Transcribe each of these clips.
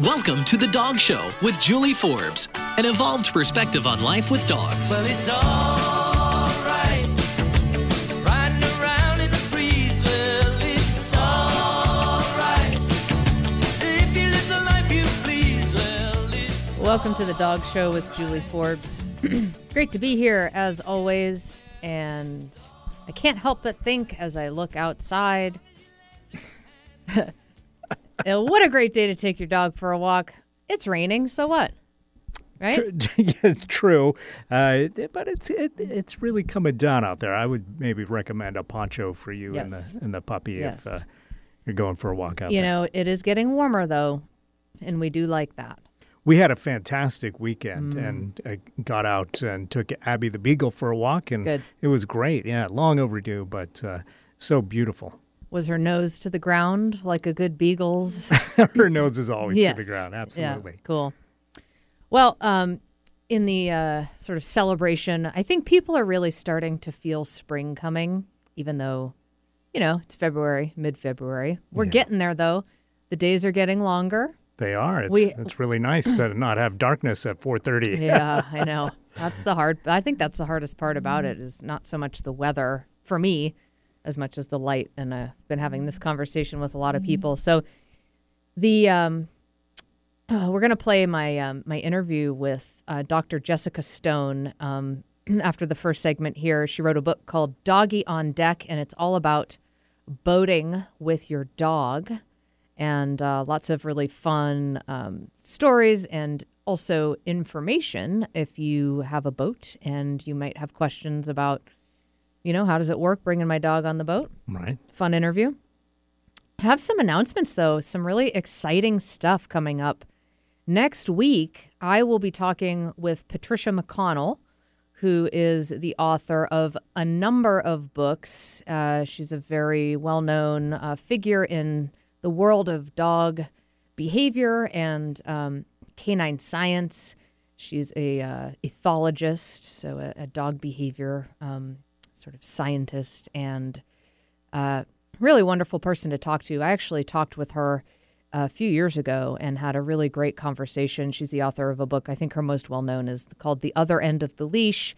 Welcome to The Dog Show with Julie Forbes, an evolved perspective on life with dogs. Well, it's alright. Riding around in the breeze. Well, it's alright. If you live the life you please. Well, Welcome to the Dog Show with Julie Forbes. Great to be here as always, and I can't help but think as I look outside. Uh, what a great day to take your dog for a walk. It's raining, so what? Right? yeah, true, uh, but it's it, it's really coming down out there. I would maybe recommend a poncho for you and the and the puppy Yes. if uh, you're going for a walk out there. You there. know, it is getting warmer though, and we do like that. we had a fantastic weekend Mm. and uh, got out and took Abby the beagle for a walk, and Good. it was great. Yeah, long overdue, but uh, so beautiful. Was her nose to the ground like a good beagle's? Her nose is always to the Yes. ground. Yeah, Absolutely. cool. Well, um, in the uh, sort of celebration, I think people are really starting to feel spring coming, even though, you know, it's February, mid February. We're Yeah. getting there, though. The days are getting longer. They are. It's We- it's really nice to not have darkness at 4:30. Yeah, I know. That's the hard. I think that's the hardest part about it is not so much the weather for me, as much as the light. And I've been having this conversation with a lot of people. So, the um, uh, we're gonna play my um, my interview with uh, Dr. Jessica Stone. Um, after the first segment here, she wrote a book called Doggy on Deck, and it's all about boating with your dog and uh, lots of really fun um, stories and also information if you have a boat and you might have questions about, you know, how does it work bringing my dog on the boat? Right. Fun interview. Have some announcements though, some really exciting stuff coming up. Next week, I will be talking with Patricia McConnell, who is the author of a number of books. Uh, she's a very well known uh, figure in the world of dog behavior and um, canine science. She's a uh, ethologist, so a, a dog behavior um, sort of scientist, and uh, really wonderful person to talk to. I actually talked with her a few years ago and had a really great conversation. She's the author of a book I think her most well known is called The Other End of the Leash,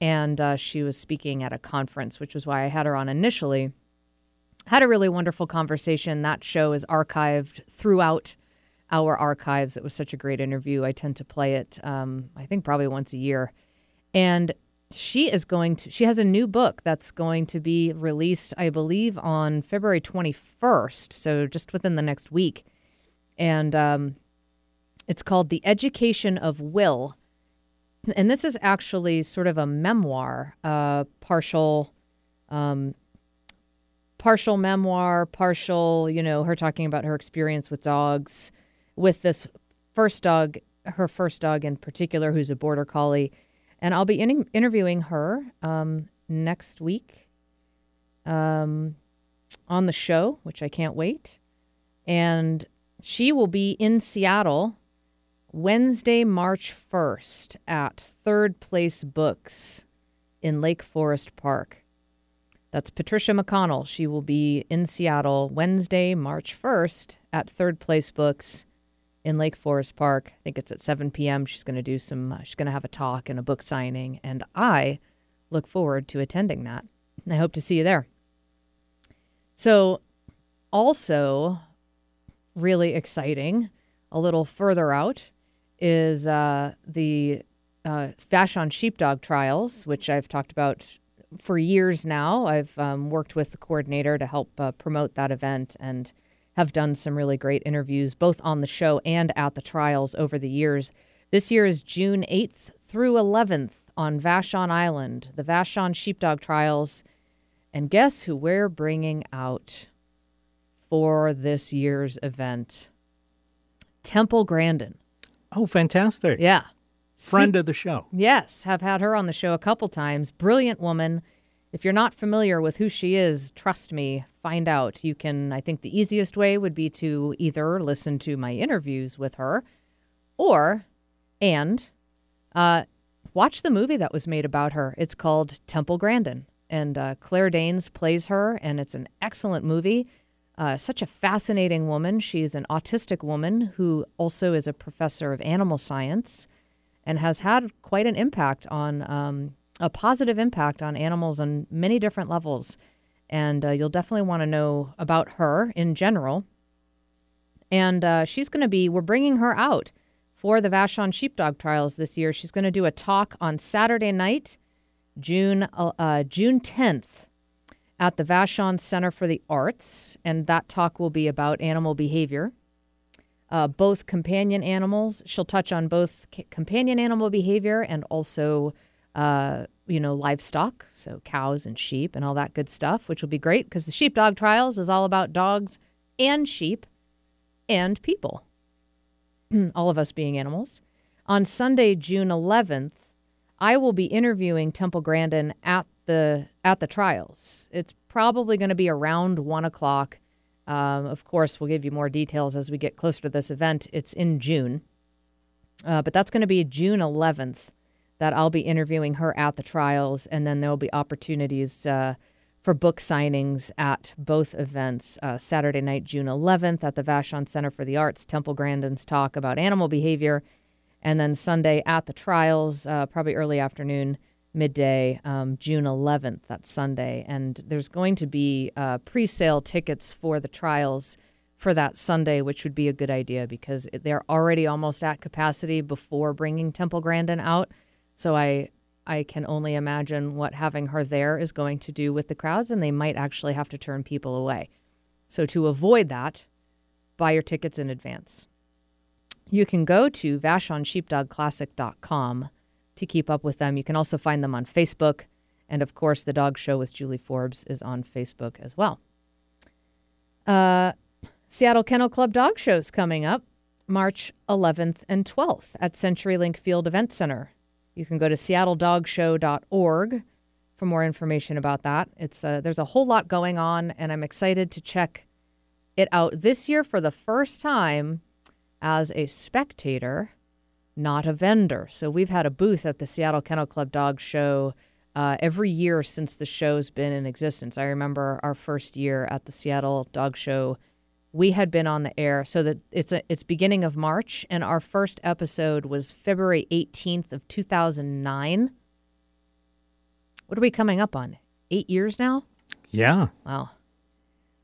and uh, she was speaking at a conference, which was why I had her on initially. Had a really wonderful conversation. That show is archived throughout our archives. It was such a great interview. I tend to play it, um, I think, probably once a year. And she is going to, she has a new book that's going to be released, I believe, on February 21st. So just within the next week. And um, it's called The Education of Will. And this is actually sort of a memoir, uh, partial. Um, partial memoir, partial, you know, her talking about her experience with dogs, with this first dog, her first dog in particular, who's a border collie. And I'll be in- interviewing her um, next week um, on the show, which I can't wait. And she will be in Seattle Wednesday, March 1st at Third Place Books in Lake Forest Park. That's Patricia McConnell. She will be in Seattle Wednesday, March 1st at Third Place Books in Lake Forest Park. I think it's at 7 p.m. She's going to do some, uh, she's going to have a talk and a book signing. And I look forward to attending that. And I hope to see you there. So, also really exciting, a little further out, is uh, the uh, Vashon Sheepdog Trials, which I've talked about for years now. I've um, worked with the coordinator to help uh, promote that event and have done some really great interviews both on the show and at the trials over the years. This year is June 8th through 11th on Vashon Island, the Vashon Sheepdog Trials. And guess who we're bringing out for this year's event? Temple Grandin. Oh, fantastic. Yeah. Friend of the show. Yes, have had her on the show a couple times. Brilliant woman. If you're not familiar with who she is, trust me, find out. You can, I think the easiest way would be to either listen to my interviews with her or, and, uh, watch the movie that was made about her. It's called Temple Grandin, and uh, Claire Danes plays her, and it's an excellent movie. Uh, such a fascinating woman. She's an autistic woman who also is a professor of animal science and has had quite an impact on um, a positive impact on animals on many different levels. And uh, you'll definitely want to know about her in general. And uh, she's going to be, we're bringing her out for the Vashon Sheepdog Trials this year. She's going to do a talk on Saturday night, June uh, June 10th, at the Vashon Center for the Arts, and that talk will be about animal behavior. Uh, both companion animals. She'll touch on both c- companion animal behavior and also, uh, you know, livestock, so cows and sheep and all that good stuff, which will be great because the Sheepdog Trials is all about dogs and sheep and people, all of us being animals. On Sunday, June 11th, I will be interviewing Temple Grandin at the at the trials. It's probably going to be around one o'clock. Um, of course, we'll give you more details as we get closer to this event. It's in June, uh, but that's going to be June 11th that I'll be interviewing her at the trials, and then there'll be opportunities uh, for book signings at both events. Uh, Saturday night, June 11th, at the Vashon Center for the Arts, Temple Grandin's talk about animal behavior, and then Sunday at the trials, uh, probably early afternoon, midday, um, June 11th. That's Sunday, and there's going to be uh, pre-sale tickets for the trials for that Sunday, which would be a good idea because they're already almost at capacity before bringing Temple Grandin out. So I I can only imagine what having her there is going to do with the crowds, and they might actually have to turn people away. So to avoid that, buy your tickets in advance. You can go to vashonsheepdogclassic.com to keep up with them. You can also find them on Facebook. And of course, The Dog Show with Julie Forbes is on Facebook as well. Uh, Seattle Kennel Club Dog Show's coming up March 11th and 12th at CenturyLink Field Event Center. You can go to seattledogshow.org for more information about that. It's uh, there's a whole lot going on, and I'm excited to check it out this year for the first time as a spectator, not a vendor. So we've had a booth at the Seattle Kennel Club Dog Show uh, every year since the show's been in existence. I remember our first year at the Seattle Dog Show. We had been on the air, so that it's a, it's beginning of March, and our first episode was February 18th of 2009. What are we coming up on? Eight years now? Yeah. Wow.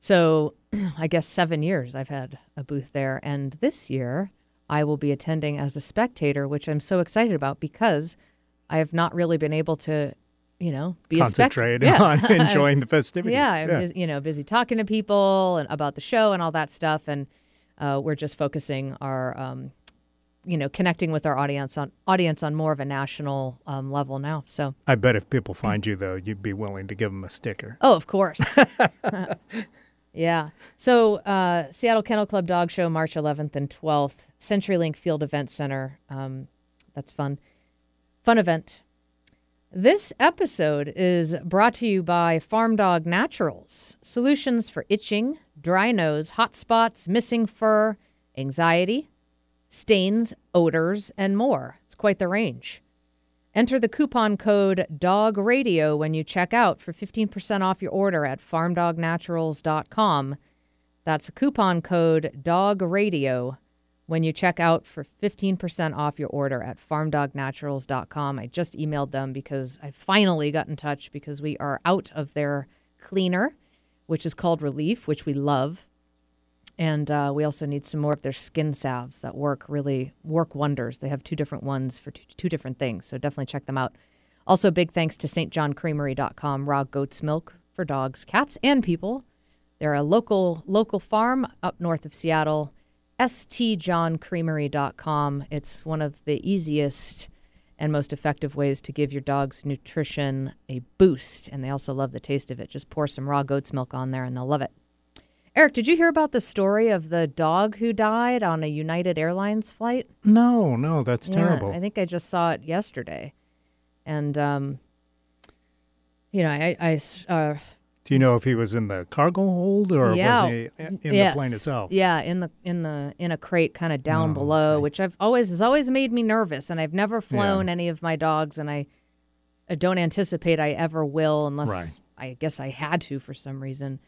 So I guess seven years I've had a booth there. And this year I will be attending as a spectator, which I'm so excited about because I have not really been able to, you know, be Concentrate a spectator. on enjoying the festivities. Yeah, I'm you know, busy talking to people and about the show and all that stuff. And uh, we're just focusing our, um, you know, connecting with our audience on audience on more of a national um, level now. So, I bet if people find you, though, you'd be willing to give them a sticker. oh, of course. Yeah. So, uh, Seattle Kennel Club Dog Show, March 11th and 12th, CenturyLink Field Event Center. Um, that's fun. Fun event. This episode is brought to you by Farm Dog Naturals solutions for itching, dry nose, hot spots, missing fur, anxiety, stains, odors, and more. It's quite the range. Enter the coupon code DOG RADIO when you check out for 15% off your order at farmdognaturals.com. That's a coupon code DOG RADIO when you check out for 15% off your order at farmdognaturals.com. I just emailed them because I finally got in touch because we are out of their cleaner, which is called Relief, which we love. And uh, we also need some more of their skin salves that work really work wonders. They have two different ones for two, two different things, so definitely check them out. Also, big thanks to stjohncreamery.com, raw goat's milk for dogs, cats, and people. They're a local local farm up north of Seattle. stjohncreamery.com. It's one of the easiest and most effective ways to give your dog's nutrition a boost, and they also love the taste of it. Just pour some raw goat's milk on there, and they'll love it. Eric, did you hear about the story of the dog who died on a United Airlines flight? No, no, that's Yeah, terrible. I think I just saw it yesterday, and um, you know, I, I s- uh, Do you know if he was in the cargo hold or yeah, was he in the plane itself? Yeah, in the in the in a crate, kind of down Oh, below, okay. which I've always has always made me nervous, and I've never flown any of my dogs, and I, I don't anticipate I ever will unless Right. I guess I had to for some reason.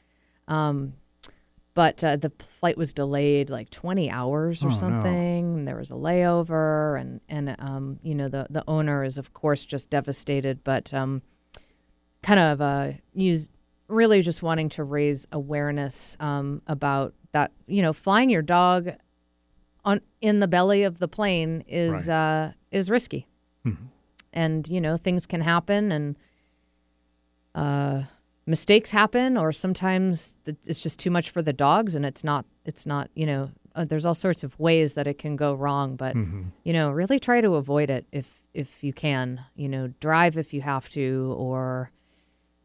Um, but uh, the flight was delayed like 20 hours or Oh, no. something. And there was a layover, and and um, you know the the owner is of course just devastated, but um, kind of uh, use really just wanting to raise awareness um, about that. You know, flying your dog on in the belly of the plane is uh, is risky, and you know things can happen, and uh, mistakes happen, or sometimes it's just too much for the dogs, and it's not it's not you know uh, there's all sorts of ways that it can go wrong, but you know really try to avoid it if if you can. You know, drive if you have to, or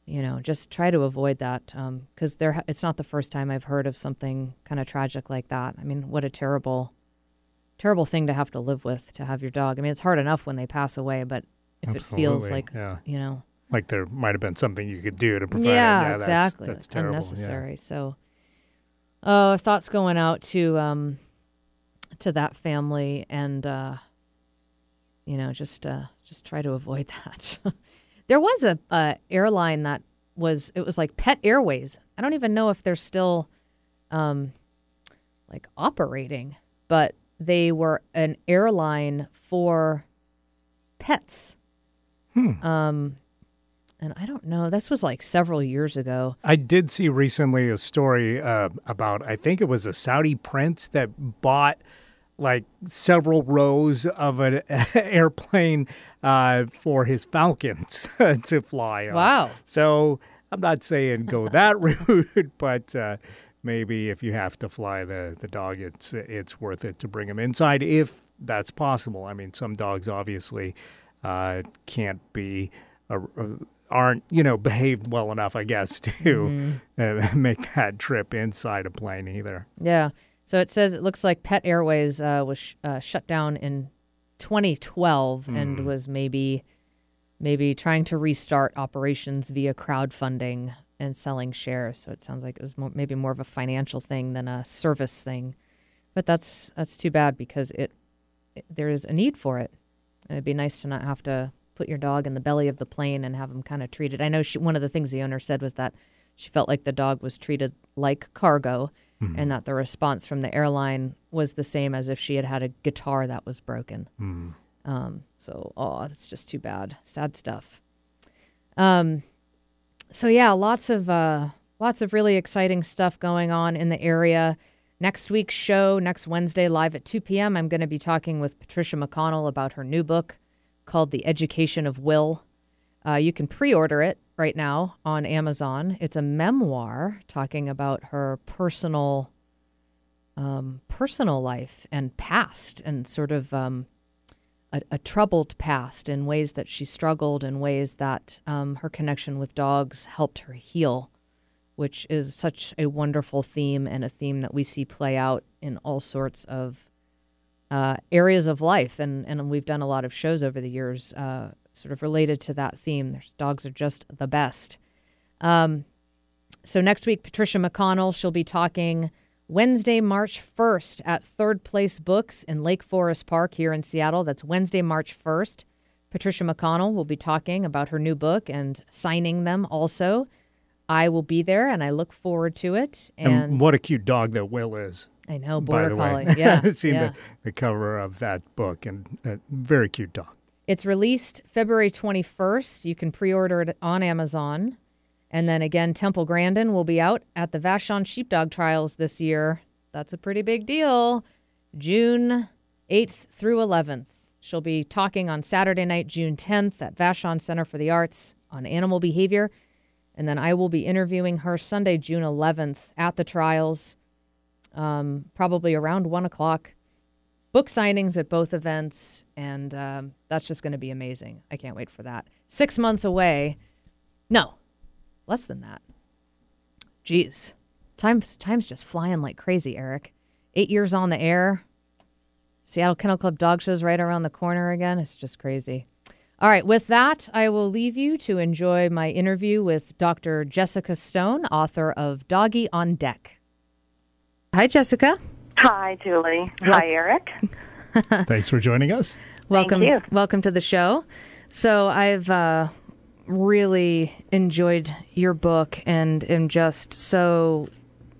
you know, just try to avoid that because there. It's not the first time I've heard of something kind of tragic like that. I mean, what a terrible, terrible thing to have to live with to have your dog. I mean, it's hard enough when they pass away, but if it feels like yeah. you know, Like there might have been something you could do to prevent yeah, it. Yeah, that's, exactly, That's It's terrible. yeah. unnecessary. So, oh, thoughts going out to um to that family and uh you know just uh just try to avoid that. There was a, a airline that was it was like Pet Airways. I don't even know if they're still um like operating, but they were an airline for pets. Hmm. Um and I don't know. This was like several years ago. I did see recently a story uh, about, I think it was a Saudi prince that bought like several rows of an airplane uh, for his falcons to fly on. Wow. So I'm not saying go that route, but uh, maybe if you have to fly the, the dog, it's it's worth it to bring him inside if that's possible. I mean, some dogs obviously uh, can't be uh, aren't you know behaved well enough, I guess, to uh, make that trip inside a plane either. Yeah. So it says it looks like Pet Airways uh, was sh- uh, shut down in 2012 and was maybe maybe trying to restart operations via crowdfunding and selling shares. So it sounds like it was more, maybe more of a financial thing than a service thing. But that's that's too bad because it, it there is a need for it. And it'd be nice to not have to put your dog in the belly of the plane and have him kind of treated. I know she, one of the things the owner said was that she felt like the dog was treated like cargo and that the response from the airline was the same as if she had had a guitar that was broken. Um, so, oh, that's just too bad. Sad stuff. Um, so yeah, lots of uh, lots of really exciting stuff going on in the area. Next week's show, next Wednesday, live at 2 p.m., I'm going to be talking with Patricia McConnell about her new book called The Education of Will. Uh, you can pre order it right now on Amazon. It's a memoir talking about her personal um, personal life and past and sort of um, a, a troubled past in ways that she struggled in ways that um, her connection with dogs helped her heal which is such a wonderful theme and a theme that we see play out in all sorts of uh, areas of life. And, and we've done a lot of shows over the years uh, sort of related to that theme. There's, dogs are just the best. Um, so next week, Patricia McConnell, she'll be talking Wednesday, March 1st at Third Place Books in Lake Forest Park here in Seattle. That's Wednesday, March 1st. Patricia McConnell will be talking about her new book and signing them also. I will be there and I look forward to it. And, And, what a cute dog that Will is. I know, by Border the way, Collie. Yeah. I've seen yeah. the, the cover of that book and a very cute dog. It's released February 21st. You can pre order it on Amazon. And then again, Temple Grandin will be out at the Vashon Sheepdog Trials this year. That's a pretty big deal. June 8th through 11th. She'll be talking on Saturday night, June 10th at Vashon Center for the Arts on animal behavior. And then I will be interviewing her Sunday, June 11th at the trials, um, probably around 1 o'clock book signings at both events, and um, that's just going to be amazing. I can't wait for that. Six months away. No, less than that. Jeez, time's time's just flying like crazy, Eric. Eight years on the air. Seattle Kennel Club dog shows right around the corner again. It's just crazy. All right, with that, I will leave you to enjoy my interview with Dr. Jessica Stone, author of Doggy on Deck. Hi, Jessica. Hi, Julie. Hi, Eric. Thanks for joining us. welcome you. welcome to the show so i've uh, really enjoyed your book and am just so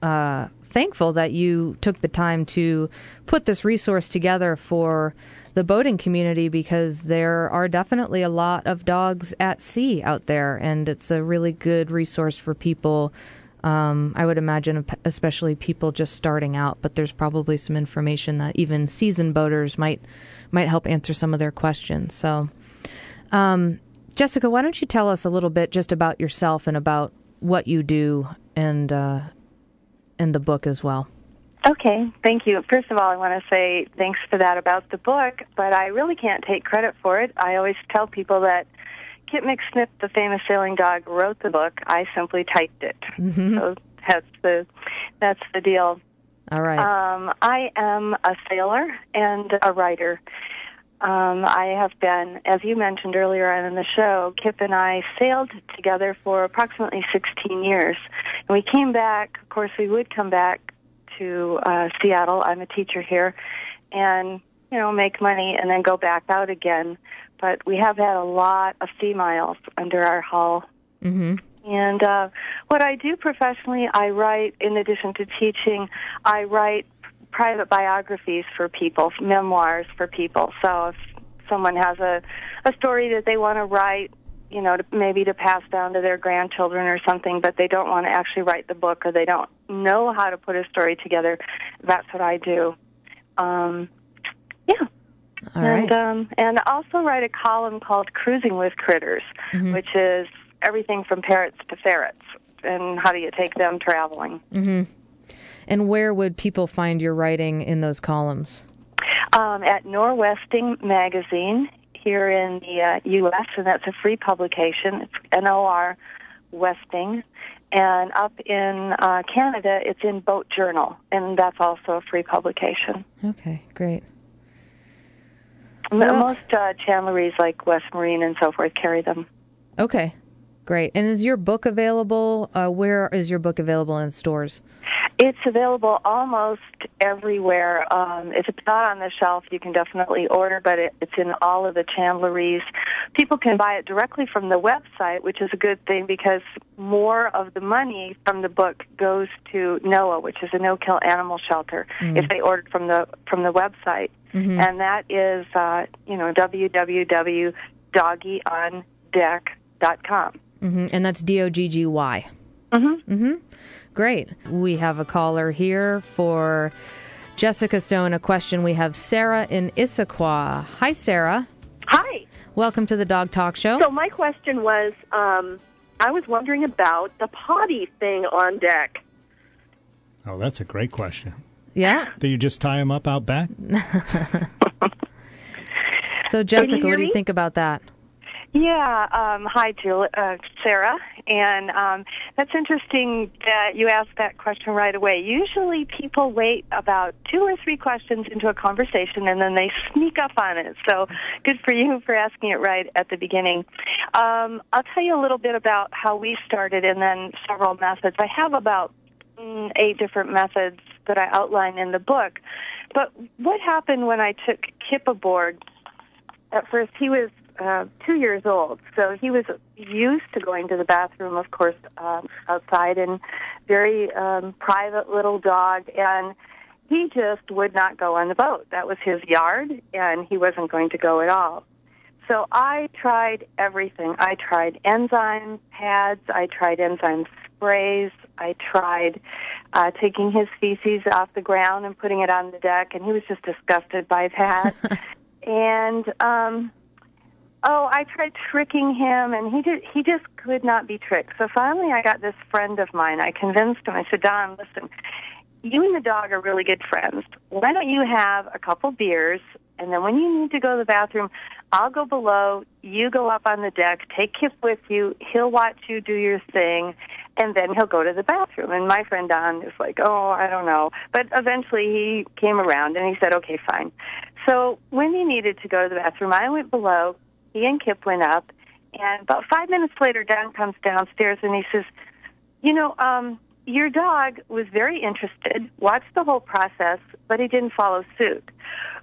uh, thankful that you took the time to put this resource together for the boating community because there are definitely a lot of dogs at sea out there, and it's a really good resource for people. Um, I would imagine, especially people just starting out, but there's probably some information that even seasoned boaters might might help answer some of their questions. So, um, Jessica, why don't you tell us a little bit just about yourself and about what you do and uh, and the book as well? Okay, thank you. First of all, I want to say thanks for that about the book, but I really can't take credit for it. I always tell people that Kip McSnipp, the famous sailing dog, wrote the book. I simply typed it. So that's the that's the deal. All right. Um, I am a sailor and a writer. Um, I have been, as you mentioned earlier on in the show, Kip and I sailed together for approximately 16 years. And we came back, of course, we would come back to uh, Seattle. I'm a teacher here. And, you know, make money and then go back out again. But we have had a lot of females under our hull. hmm And uh, what I do professionally, I write, in addition to teaching, I write private biographies for people, memoirs for people. So if someone has a, a story that they want to write, you know, to, maybe to pass down to their grandchildren or something, but they don't want to actually write the book or they don't know how to put a story together, that's what I do. Um, yeah. All and right. um, and also write a column called Cruising with Critters, Mm-hmm. which is everything from parrots to ferrets and how do you take them traveling. And where would people find your writing in those columns? Um, at Norwesting Magazine here in the uh, U.S., and that's a free publication. It's N-O-R Westing. And up in uh, Canada, it's in Boat Journal, and that's also a free publication. Okay, great. Well- Most uh, chandleries like West Marine and so forth carry them. Okay, great. And is your book available? Uh, where is your book available in stores? It's available almost everywhere. Um, if it's not on the shelf, you can definitely order, but it, it's in all of the chandleries. People can buy it directly from the website, which is a good thing because more of the money from the book goes to NOAH, which is a no-kill animal shelter. If they ordered from the from the website, and that is uh, you know www.doggyondeck.com. hmm And that's D O G G Y. Mm-hmm. Mm-hmm. Great. We have a caller here for Jessica Stone. A question. We have Sarah in Issaquah. Hi, Sarah. Hi. Welcome to the Dog Talk Show. So my question was, um, I was wondering about the potty thing on deck. Oh, that's a great question. Yeah. Do you just tie them up out back? So, Jessica, hear what do you me? think about that? Yeah. Um, hi, Jill, uh, Sarah. And um, that's interesting that you asked that question right away. Usually people wait about two or three questions into a conversation and then they sneak up on it. So good for you for asking it right at the beginning. Um, I'll tell you a little bit about how we started and then several methods. I have about eight different methods that I outline in the book. But what happened when I took Kip aboard at first he was uh, two years old, so he was used to going to the bathroom, of course, um, outside, and very um, private little dog, and he just would not go on the boat. That was his yard, and he wasn't going to go at all. So I tried everything. I tried enzyme pads. I tried enzyme sprays. I tried uh, taking his feces off the ground and putting it on the deck, and he was just disgusted by that. and um, oh, I tried tricking him, and he did. He just could not be tricked. So finally, I got this friend of mine. I convinced him. I said, Don, listen, you and the dog are really good friends. Why don't you have a couple beers, and then when you need to go to the bathroom, I'll go below. You go up on the deck. Take Kip with you. He'll watch you do your thing, and then he'll go to the bathroom. And my friend Don is like, oh, I don't know. But eventually he came around and he said, okay, fine. So when he needed to go to the bathroom, I went below. He and Kip went up. And about five minutes later, Don comes downstairs and he says, you know, um, your dog was very interested, watched the whole process, but he didn't follow suit.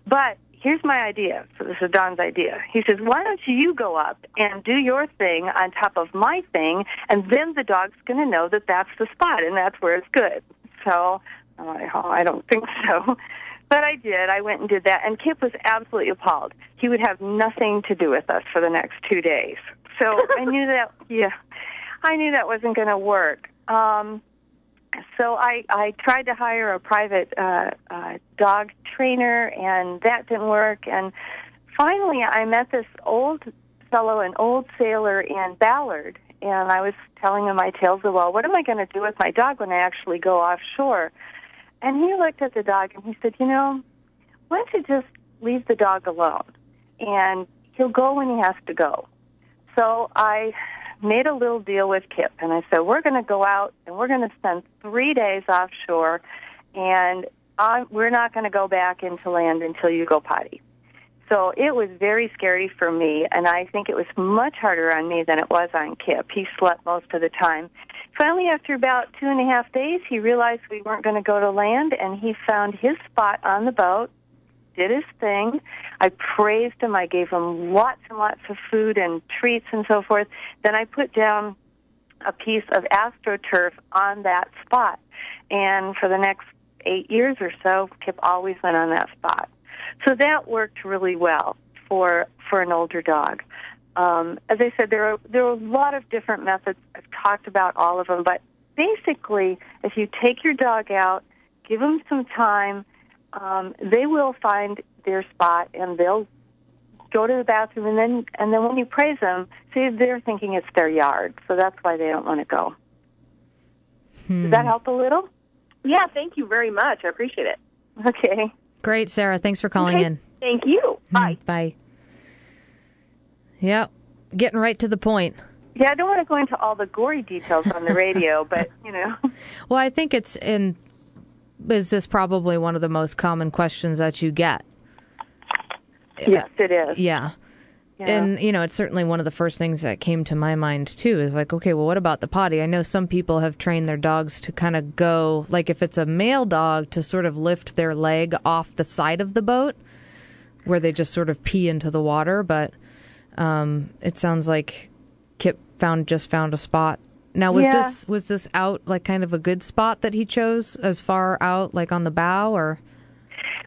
But here's my idea. So this is Don's idea. He says, why don't you go up and do your thing on top of my thing, and then the dog's going to know that that's the spot and that's where it's good. So I'm like, oh, I don't think so. But I did. I went and did that, and Kip was absolutely appalled. He would have nothing to do with us for the next two days. So I knew that. Yeah, I knew that wasn't going to work. Um, so I I tried to hire a private uh, uh, dog trainer, and that didn't work. And finally, I met this old fellow, an old sailor in Ballard, and I was telling him my tales of well, what am I going to do with my dog when I actually go offshore? And he looked at the dog and he said, you know, why don't you just leave the dog alone, and he'll go when he has to go. So I made a little deal with Kip, and I said, we're going to go out and we're going to spend three days offshore, and I, we're not going to go back into land until you go potty. So it was very scary for me, and I think it was much harder on me than it was on Kip. He slept most of the time. Finally, after about two and a half days, he realized we weren't going to go to land, and he found his spot on the boat, did his thing. I praised him. I gave him lots and lots of food and treats and so forth. Then I put down a piece of astroturf on that spot. And for the next eight years or so, Kip always went on that spot. So that worked really well for for an older dog. Um, as I said, there are there are a lot of different methods. I've talked about all of them, but basically, if you take your dog out, give them some time, um, they will find their spot and they'll go to the bathroom. And then and then when you praise them, see they're thinking it's their yard, so that's why they don't want to go. Does that help a little? Yeah, thank you very much. I appreciate it. Okay. Great, Sarah. Thanks for calling Okay. in. Thank you. Bye. Bye. Yep. Getting right to the point. Yeah, I don't want to go into all the gory details on the radio, but you know. Well, I think it's in. Is this probably one of the most common questions that you get? Yes, it is. Yeah. Yeah. And, you know, it's certainly one of the first things that came to my mind, too, is like, okay, well, what about the potty? I know some people have trained their dogs to kind of go, like, if it's a male dog, to sort of lift their leg off the side of the boat where they just sort of pee into the water. But um, it sounds like Kip found just found a spot. Now, was Yeah. this was this out like kind of a good spot that he chose, as far out like on the bow, or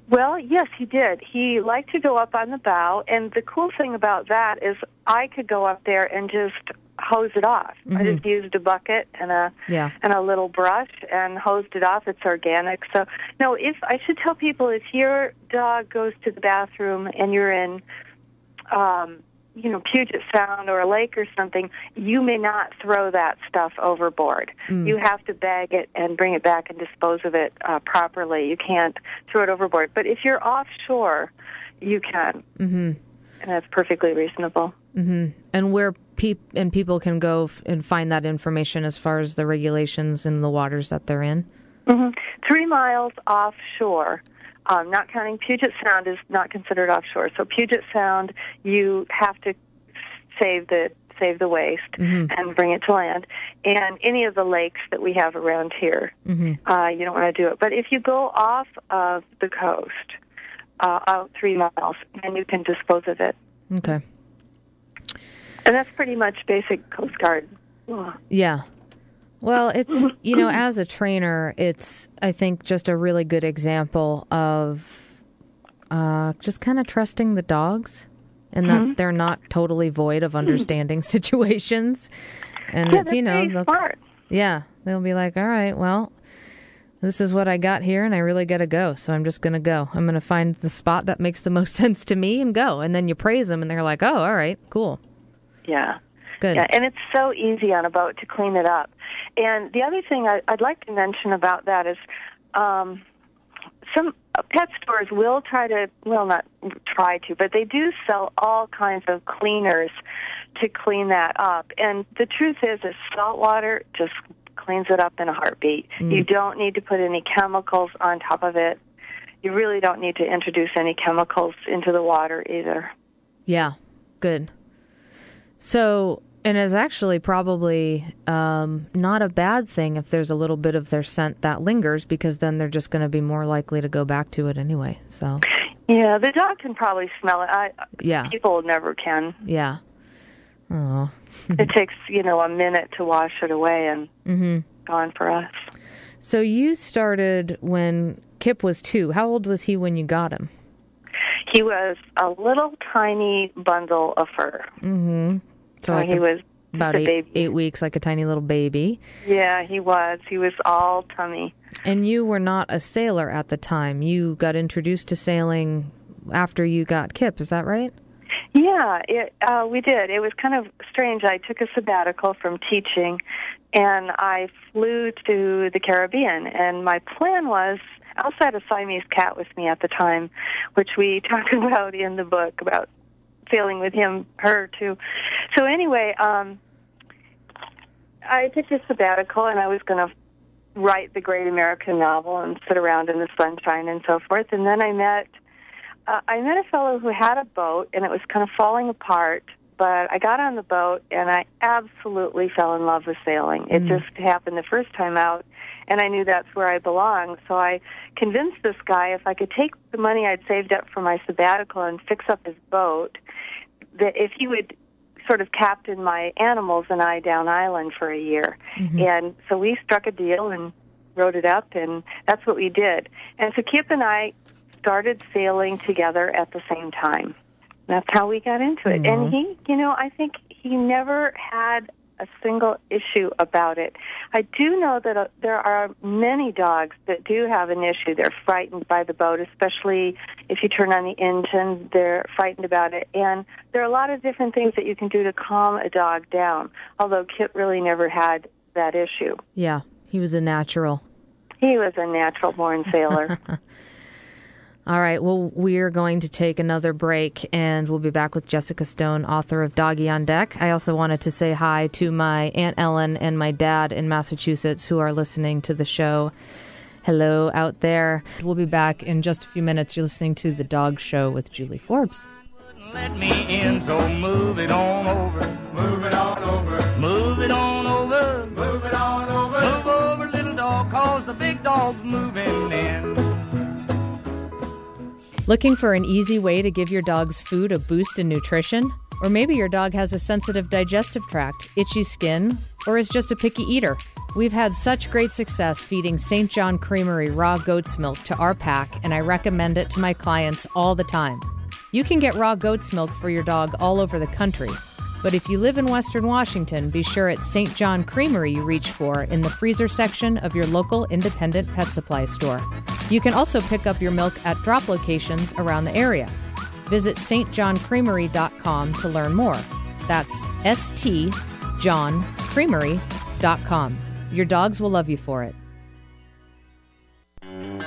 Well, yes, he did. He liked to go up on the bow, and the cool thing about that is I could go up there and just hose it off. I just used a bucket and a Yeah. and a little brush and hosed it off. It's organic. So, no, if I should tell people if your dog goes to the bathroom and you're in um you know, Puget Sound or a lake or something, you may not throw that stuff overboard. You have to bag it and bring it back and dispose of it uh, properly. You can't throw it overboard. But if you're offshore, you can. Mm-hmm. And that's perfectly reasonable. and where peop- and people can go f- and find that information as far as the regulations in the waters that they're in. Three miles offshore, um, not counting Puget Sound, is not considered offshore. So Puget Sound, you have to save the save the waste and bring it to land. And any of the lakes that we have around here, uh, you don't want to do it. But if you go off of the coast, uh, out three miles, then you can dispose of it. Okay. And that's pretty much basic Coast Guard. Yeah. Well, it's you know, as a trainer, it's I think just a really good example of uh, just kind of trusting the dogs, and that they're not totally void of understanding situations. And Yeah, it's you know, they'll- smart. yeah, they'll be like, all right, well, this is what I got here, and I really got to go, so I'm just gonna go. I'm gonna find the spot that makes the most sense to me and go. And then you praise them, and they're like, oh, all right, cool, Yeah. Good. Yeah, and it's so easy on a boat to clean it up. And the other thing I, I'd like to mention about that is um, some pet stores will try to, well, not try to, but they do sell all kinds of cleaners to clean that up. And the truth is, is salt water just cleans it up in a heartbeat. You don't need to put any chemicals on top of it. You really don't need to introduce any chemicals into the water either. Yeah, good. So, and it's actually probably um, not a bad thing if there's a little bit of their scent that lingers, because then they're just going to be more likely to go back to it anyway. So, Yeah, the dog can probably smell it. I, yeah, people never can. yeah. Oh, it takes you know a minute to wash it away and gone for us. So you started when Kip was two. How old was he when you got him? He was a little tiny bundle of fur. Mm-hmm. So like he a- was about eight, eight weeks, like a tiny little baby. Yeah, he was. He was all tummy. And you were not a sailor at the time. You got introduced to sailing after you got Kip. Is that right? Yeah, it, uh, we did. It was kind of strange. I took a sabbatical from teaching, and I flew to the Caribbean. And my plan was, I also had a Siamese cat with me at the time, which we talk about in the book about sailing with him, her too. So anyway, um, I took a sabbatical, and I was going to write the great American novel and sit around in the sunshine and so forth. And then I met uh, I met a fellow who had a boat, and it was kind of falling apart. But I got on the boat, and I absolutely fell in love with sailing. It just happened the first time out, and I knew that's where I belonged. So I convinced this guy if I could take the money I'd saved up for my sabbatical and fix up his boat, that if he would sort of captain my animals and I down island for a year. Mm-hmm. And so we struck a deal and wrote it up, and that's what we did. And so Kip and I started sailing together at the same time. That's how we got into it. And mm-hmm. he, you know, I think he never had a single issue about it. I do know that uh, there are many dogs that do have an issue. They're frightened by the boat, especially if you turn on the engine, they're frightened about it. And there are a lot of different things that you can do to calm a dog down, although Kip really never had that issue. Yeah, he was a natural. He was a natural born sailor. All right. Well, we're going to take another break and we'll be back with Jessica Stone, author of Doggy on Deck. I also wanted to say hi to my Aunt Ellen and my dad in Massachusetts who are listening to the show. Hello out there. We'll be back in just a few minutes. You're listening to The Dog Show with Julie Forbes. Let me in, so move it on over. Move it on over. Move it on over. Move it on over. Move over, little dog, cause the big dog's moving in. Looking for an easy way to give your dog's food a boost in nutrition? Or maybe your dog has a sensitive digestive tract, itchy skin, or is just a picky eater. We've had such great success feeding St. John Creamery raw goat's milk to our pack, and I recommend it to my clients all the time. You can get raw goat's milk for your dog all over the country. But if you live in Western Washington, be sure it's St. John Creamery you reach for in the freezer section of your local independent pet supply store. You can also pick up your milk at drop locations around the area. Visit stjohncreamery.com to learn more. That's stjohncreamery.com. Your dogs will love you for it.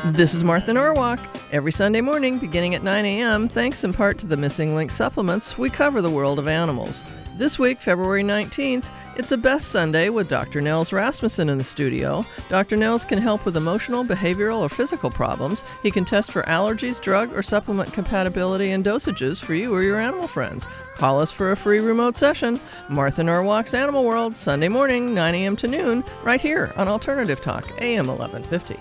This is Martha Norwalk. Every Sunday morning, beginning at 9 a.m., thanks in part to the Missing Link supplements, we cover the world of animals. This week, February 19th, it's a Best Sunday with Dr. Nels Rasmussen in the studio. Dr. Nels can help with emotional, behavioral, or physical problems. He can test for allergies, drug, or supplement compatibility and dosages for you or your animal friends. Call us for a free remote session. Martha Norwalk's Animal World, Sunday morning, 9 a.m. to noon, right here on Alternative Talk, AM 1150.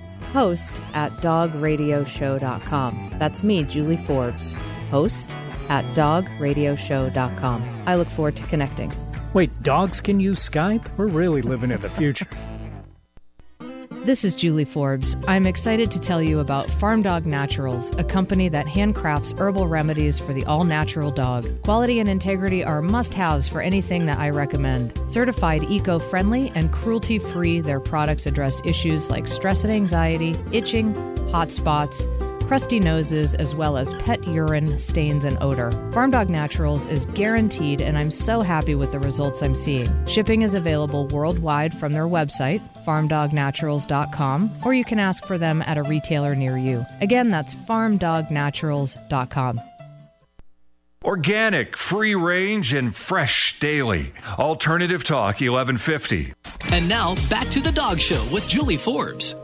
host at dogradioshow.com. That's me, Julie Forbes, host at dogradioshow.com. I look forward to connecting. Wait, dogs can use Skype? We're really living in the future. This is Julie Forbes. I'm excited to tell you about Farm Dog Naturals, a company that handcrafts herbal remedies for the all natural dog. Quality and integrity are must haves for anything that I recommend. Certified eco friendly and cruelty free, their products address issues like stress and anxiety, itching, hot spots, crusty noses, as well as pet urine, stains, and odor. Farm Dog Naturals is guaranteed, and I'm so happy with the results I'm seeing. Shipping is available worldwide from their website, farmdognaturals.com, or you can ask for them at a retailer near you. Again, that's farmdognaturals.com. Organic, free range, and fresh daily. Alternative Talk 1150. And now back to the Dog Show with Julie Forbes.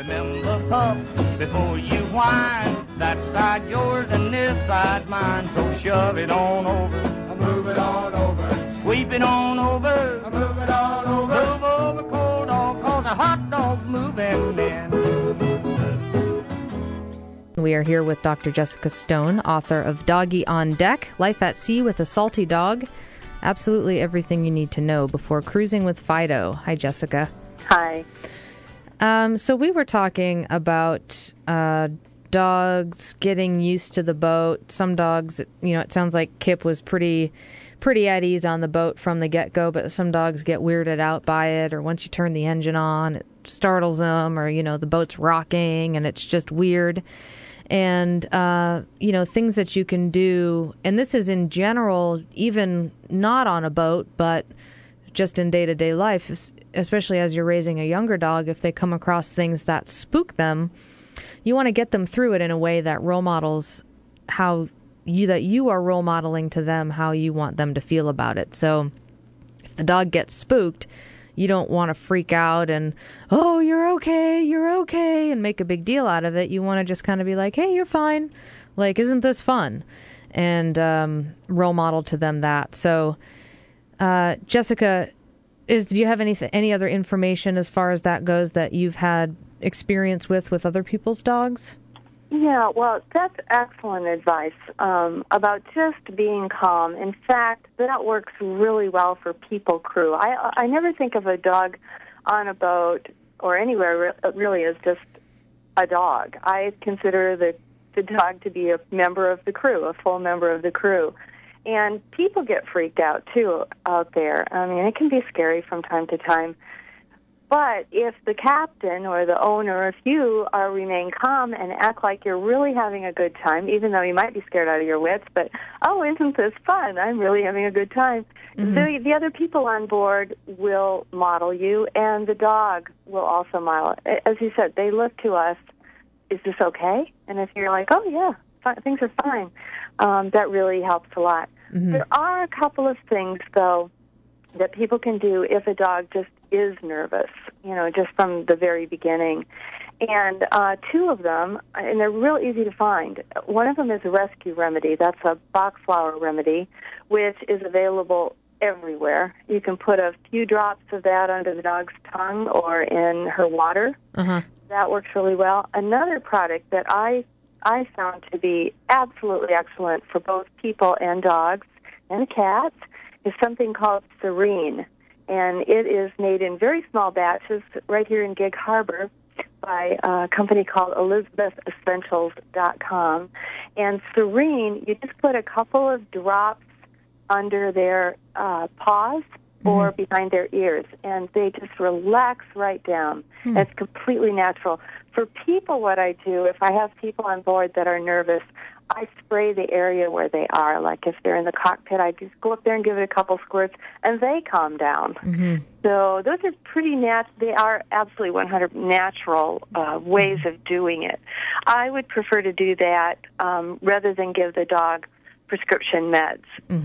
Remember, pup, before you whine, that side yours and this side mine. So shove it on over, I move it on over, sweep it on over, I move it on over, move over, cold dog, cause the hot dog's moving in. We are here with Dr. Jessica Stone, author of Doggy on Deck Life at Sea with a Salty Dog. Absolutely everything you need to know before cruising with Fido. Hi, Jessica. Hi. Um, so we were talking about uh, dogs getting used to the boat. Some dogs, you know, it sounds like Kip was pretty, pretty at ease on the boat from the get go, but some dogs get weirded out by it, or once you turn the engine on, it startles them, or you know, the boat's rocking and it's just weird. And uh, you know, things that you can do, and this is in general, even not on a boat, but just in day to day life, especially as you're raising a younger dog, if they come across things that spook them, you want to get them through it in a way that role models how you that you are role modeling to them how you want them to feel about it. So if the dog gets spooked, you don't want to freak out and oh you're okay you're okay and make a big deal out of it. You want to just kind of be like hey you're fine. Like isn't this fun? And um, role model to them that. So uh, jessica is do you have any any other information as far as that goes that you've had experience with with other people's dogs Yeah, well, that's excellent advice um, about just being calm. In fact, that works really well for people crew. I I never think of a dog on a boat or anywhere really as just a dog. I consider the the dog to be a member of the crew, a full member of the crew. And people get freaked out too out there. I mean, it can be scary from time to time. But if the captain or the owner, if you are remain calm and act like you're really having a good time, even though you might be scared out of your wits, but oh, isn't this fun? I'm really having a good time. Mm-hmm. The, the other people on board will model you, and the dog will also model. As you said, they look to us. Is this okay? And if you're like, oh yeah, things are fine, um, that really helps a lot. There are a couple of things though that people can do if a dog just is nervous, you know, just from the very beginning. And uh, two of them, and they're real easy to find. One of them is a rescue remedy. That's a Bach flower remedy, which is available everywhere. You can put a few drops of that under the dog's tongue or in her water. uh-huh That works really well. Another product that I I found to be absolutely excellent for both people and dogs and cats is something called Serene, and it is made in very small batches right here in Gig Harbor by a company called ElizabethEssentials.com. And Serene, you just put a couple of drops under their uh, paws or behind their ears, and they just relax right down. It's completely natural. For people, what I do, if I have people on board that are nervous, I spray the area where they are. Like if they're in the cockpit, I just go up there and give it a couple squirts, and they calm down. So those are pretty nat. They are absolutely 100 natural uh, ways of doing it. I would prefer to do that um, rather than give the dog prescription meds.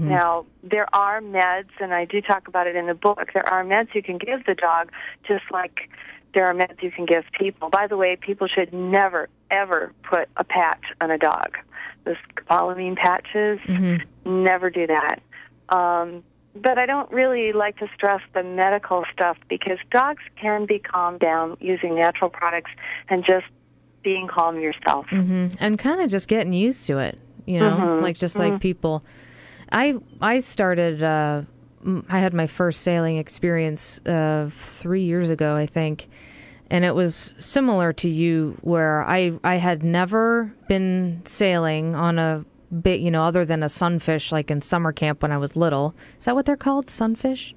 Now there are meds, and I do talk about it in the book. There are meds you can give the dog, just like there are meds you can give people. By the way, people should never ever put a patch on a dog. Those scopolamine patches, never do that. Um, but I don't really like to stress the medical stuff because dogs can be calmed down using natural products and just being calm yourself. and kind of just getting used to it you know like just like people i i started uh i had my first sailing experience uh three years ago i think. And it was similar to you where i i had never been sailing on a bit, you know other than a sunfish like in summer camp when i was little. Is that what they're called? Sunfish?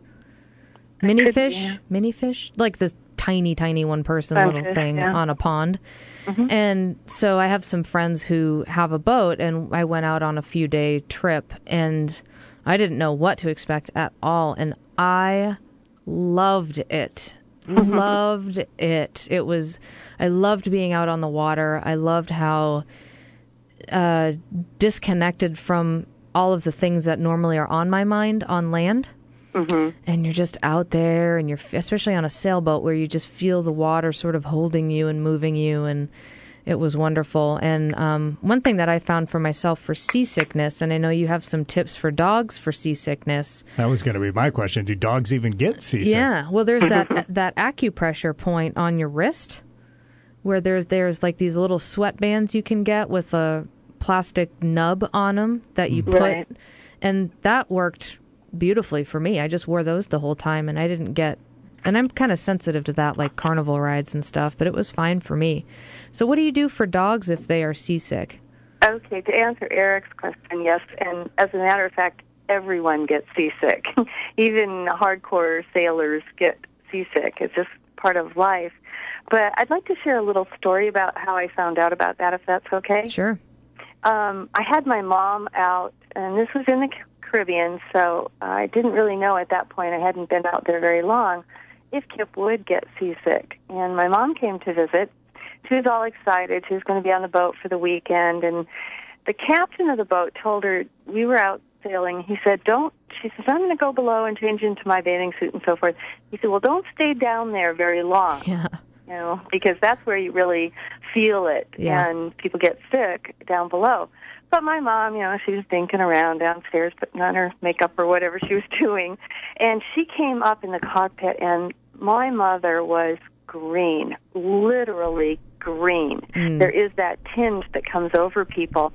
Mini could fish yeah. mini fish like the tiny, tiny one person little thing yeah. on a pond. And so I have some friends who have a boat, and I went out on a few day trip, and I didn't know what to expect at all. And I loved it. loved it. It was, I loved being out on the water. I loved how uh, disconnected from all of the things that normally are on my mind on land. Mm-hmm. And you're just out there, and you're especially on a sailboat where you just feel the water sort of holding you and moving you, and it was wonderful. And um, one thing that I found for myself for seasickness, and I know you have some tips for dogs for seasickness. That was going to be my question. Do dogs even get seasick? Yeah, well, there's that that acupressure point on your wrist, where there's there's like these little sweat bands you can get with a plastic nub on them that you put, Right. and that worked beautifully for me. I just wore those the whole time, and I didn't get. And I'm kind of sensitive to that, like carnival rides and stuff, but it was fine for me. So, what do you do for dogs if they are seasick? Okay, to answer Eric's question, yes, and as a matter of fact, everyone gets seasick. Even hardcore sailors get seasick. It's just part of life. But I'd like to share a little story about how I found out about that, if that's okay. Sure. um, I had my mom out, and this was in the Caribbean, so I didn't really know at that point. I hadn't been out there very long. If Kip would get seasick, and my mom came to visit. She was all excited. She was going to be on the boat for the weekend, and the captain of the boat told her we were out sailing. He said, "Don't." She says, "I'm going to go below and change into my bathing suit and so forth." He said, "Well, don't stay down there very long." Yeah. You know, because that's where you really feel it, Yeah. and people get sick down below. But my mom, you know, she was dinking around downstairs, putting on her makeup or whatever she was doing, and she came up in the cockpit, and my mother was green, literally green. There is that tinge that comes over people.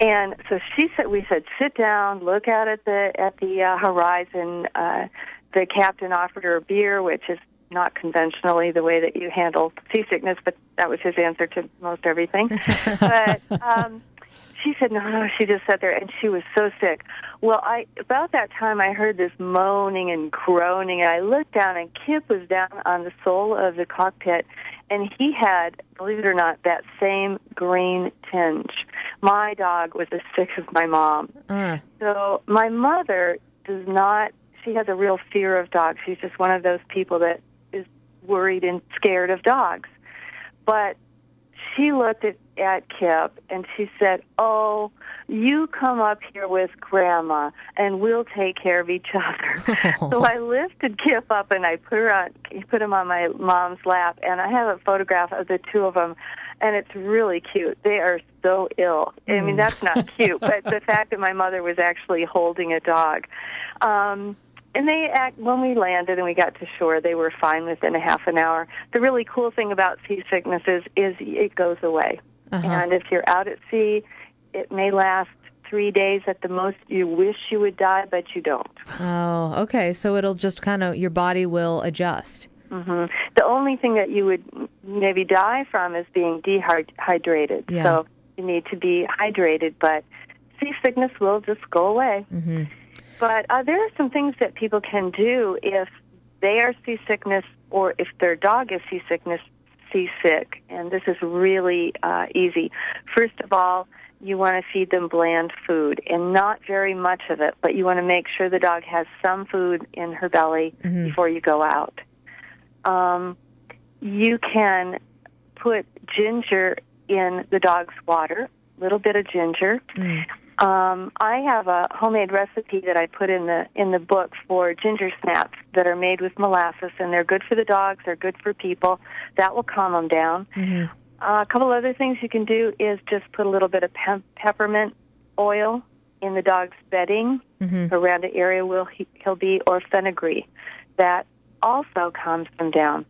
And so she said, we said, sit down, look out at the at the uh, horizon. Uh, the captain offered her a beer, which is not conventionally the way that you handle seasickness, but that was his answer to most everything. but um, she said, no, no. She just sat there, and she was so sick. Well, I about that time I heard this moaning and groaning, and I looked down, and Kip was down on the sole of the cockpit, and he had, believe it or not, that same green tinge. My dog was as sick as my mom. Uh, So my mother does not. She has a real fear of dogs. She's just one of those people that worried and scared of dogs. But she looked at at Kip and she said, "Oh, you come up here with Grandma, and we'll take care of each other." so I lifted Kip up and I put her on, put him on my mom's lap, and I have a photograph of the two of them, and it's really cute. They are so ill. I mean, that's not cute, but the fact that my mother was actually holding a dog. Um, and they act when we landed and we got to shore they were fine within a half an hour. The really cool thing about seasickness is is it goes away. And if you're out at sea it may last three days at the most. You wish you would die but you don't. Oh, okay. So it'll just kind of your body will adjust. hmm the only thing that you would maybe die from is being dehydrated. Yeah. so you need to be hydrated but seasickness will just go away. Hmm But uh, there are some things that people can do if they are seasickness or if their dog is seasickness, seasick. And this is really uh, easy. First of all, you want to feed them bland food and not very much of it, but you want to make sure the dog has some food in her belly before you go out. Um, you can put ginger in the dog's water, a little bit of ginger. Um, I have a homemade recipe that I put in the in the book for ginger snaps that are made with molasses, and they're good for the dogs. They're good for people. That will calm them down. Uh, a couple other things you can do is just put a little bit of pep- peppermint oil in the dog's bedding around the area where he, he'll be, or fenugreek. That also calms them down.